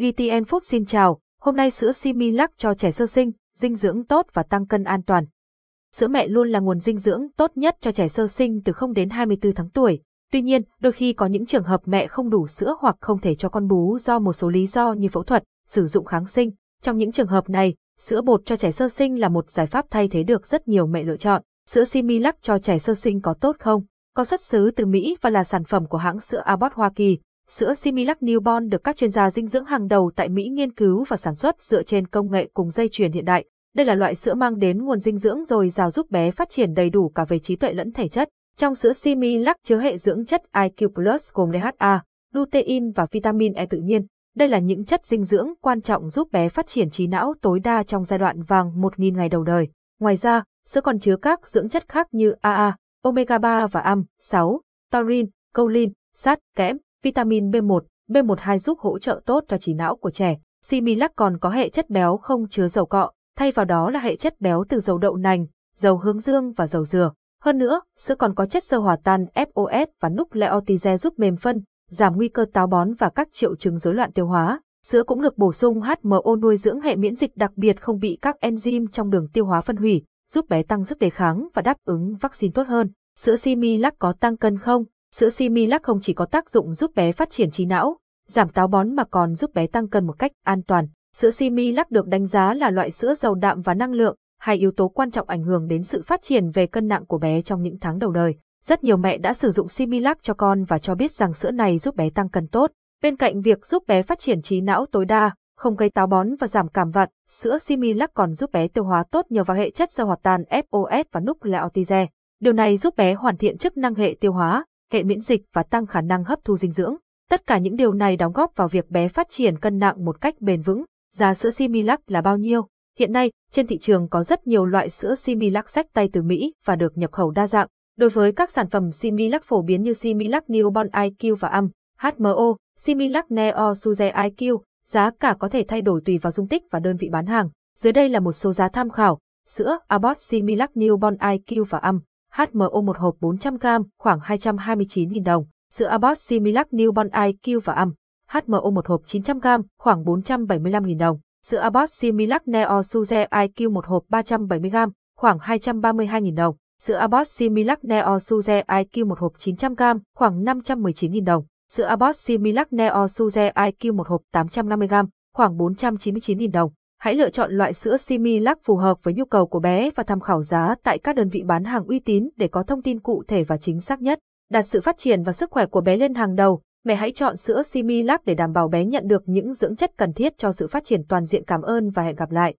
GTN Phúc xin chào, hôm nay sữa Similac cho trẻ sơ sinh, dinh dưỡng tốt và tăng cân an toàn. Sữa mẹ luôn là nguồn dinh dưỡng tốt nhất cho trẻ sơ sinh từ 0 đến 24 tháng tuổi. Tuy nhiên, đôi khi có những trường hợp mẹ không đủ sữa hoặc không thể cho con bú do một số lý do như phẫu thuật, sử dụng kháng sinh. Trong những trường hợp này, sữa bột cho trẻ sơ sinh là một giải pháp thay thế được rất nhiều mẹ lựa chọn. Sữa Similac cho trẻ sơ sinh có tốt không? Có xuất xứ từ Mỹ và là sản phẩm của hãng sữa Abbott Hoa Kỳ. Sữa Similac Newborn được các chuyên gia dinh dưỡng hàng đầu tại Mỹ nghiên cứu và sản xuất dựa trên công nghệ cùng dây chuyền hiện đại. Đây là loại sữa mang đến nguồn dinh dưỡng dồi dào giúp bé phát triển đầy đủ cả về trí tuệ lẫn thể chất. Trong sữa Similac chứa hệ dưỡng chất IQ Plus gồm DHA, lutein và vitamin E tự nhiên. Đây là những chất dinh dưỡng quan trọng giúp bé phát triển trí não tối đa trong giai đoạn vàng 1.000 ngày đầu đời. Ngoài ra, sữa còn chứa các dưỡng chất khác như AA, omega 3 và am, 6, taurin, choline, sắt, kẽm, vitamin B1, B12 giúp hỗ trợ tốt cho trí não của trẻ. Similac còn có hệ chất béo không chứa dầu cọ, thay vào đó là hệ chất béo từ dầu đậu nành, dầu hướng dương và dầu dừa. Hơn nữa, sữa còn có chất sơ hòa tan FOS và nucleotide giúp mềm phân, giảm nguy cơ táo bón và các triệu chứng rối loạn tiêu hóa. Sữa cũng được bổ sung HMO nuôi dưỡng hệ miễn dịch đặc biệt không bị các enzyme trong đường tiêu hóa phân hủy, giúp bé tăng sức đề kháng và đáp ứng vaccine tốt hơn. Sữa Similac có tăng cân không? Sữa Similac không chỉ có tác dụng giúp bé phát triển trí não, giảm táo bón mà còn giúp bé tăng cân một cách an toàn. Sữa Similac được đánh giá là loại sữa giàu đạm và năng lượng, hai yếu tố quan trọng ảnh hưởng đến sự phát triển về cân nặng của bé trong những tháng đầu đời. Rất nhiều mẹ đã sử dụng Similac cho con và cho biết rằng sữa này giúp bé tăng cân tốt. Bên cạnh việc giúp bé phát triển trí não tối đa, không gây táo bón và giảm cảm vặt, sữa Similac còn giúp bé tiêu hóa tốt nhờ vào hệ chất sơ hoạt tan FOS và nucleotide. Điều này giúp bé hoàn thiện chức năng hệ tiêu hóa, hệ miễn dịch và tăng khả năng hấp thu dinh dưỡng. Tất cả những điều này đóng góp vào việc bé phát triển cân nặng một cách bền vững. Giá sữa Similac là bao nhiêu? Hiện nay, trên thị trường có rất nhiều loại sữa Similac sách tay từ Mỹ và được nhập khẩu đa dạng. Đối với các sản phẩm Similac phổ biến như Similac Newborn IQ và AM, HMO, Similac Neo Suze IQ, giá cả có thể thay đổi tùy vào dung tích và đơn vị bán hàng. Dưới đây là một số giá tham khảo. Sữa Abbott Similac Newborn IQ và AM, HMO một hộp 400g khoảng 229.000 đồng. Sữa Abbott Similac Newborn IQ và âm HMO một hộp 900g khoảng 475.000 đồng. Sữa Abbott Similac Neo Suze IQ một hộp 370g khoảng 232.000 đồng. Sữa Abbott Similac Neo Suze IQ một hộp 900g khoảng 519.000 đồng. Sữa Abbott Similac Neo Suze IQ một hộp 850g khoảng 499.000 đồng. Hãy lựa chọn loại sữa Similac phù hợp với nhu cầu của bé và tham khảo giá tại các đơn vị bán hàng uy tín để có thông tin cụ thể và chính xác nhất. Đặt sự phát triển và sức khỏe của bé lên hàng đầu, mẹ hãy chọn sữa Similac để đảm bảo bé nhận được những dưỡng chất cần thiết cho sự phát triển toàn diện. Cảm ơn và hẹn gặp lại.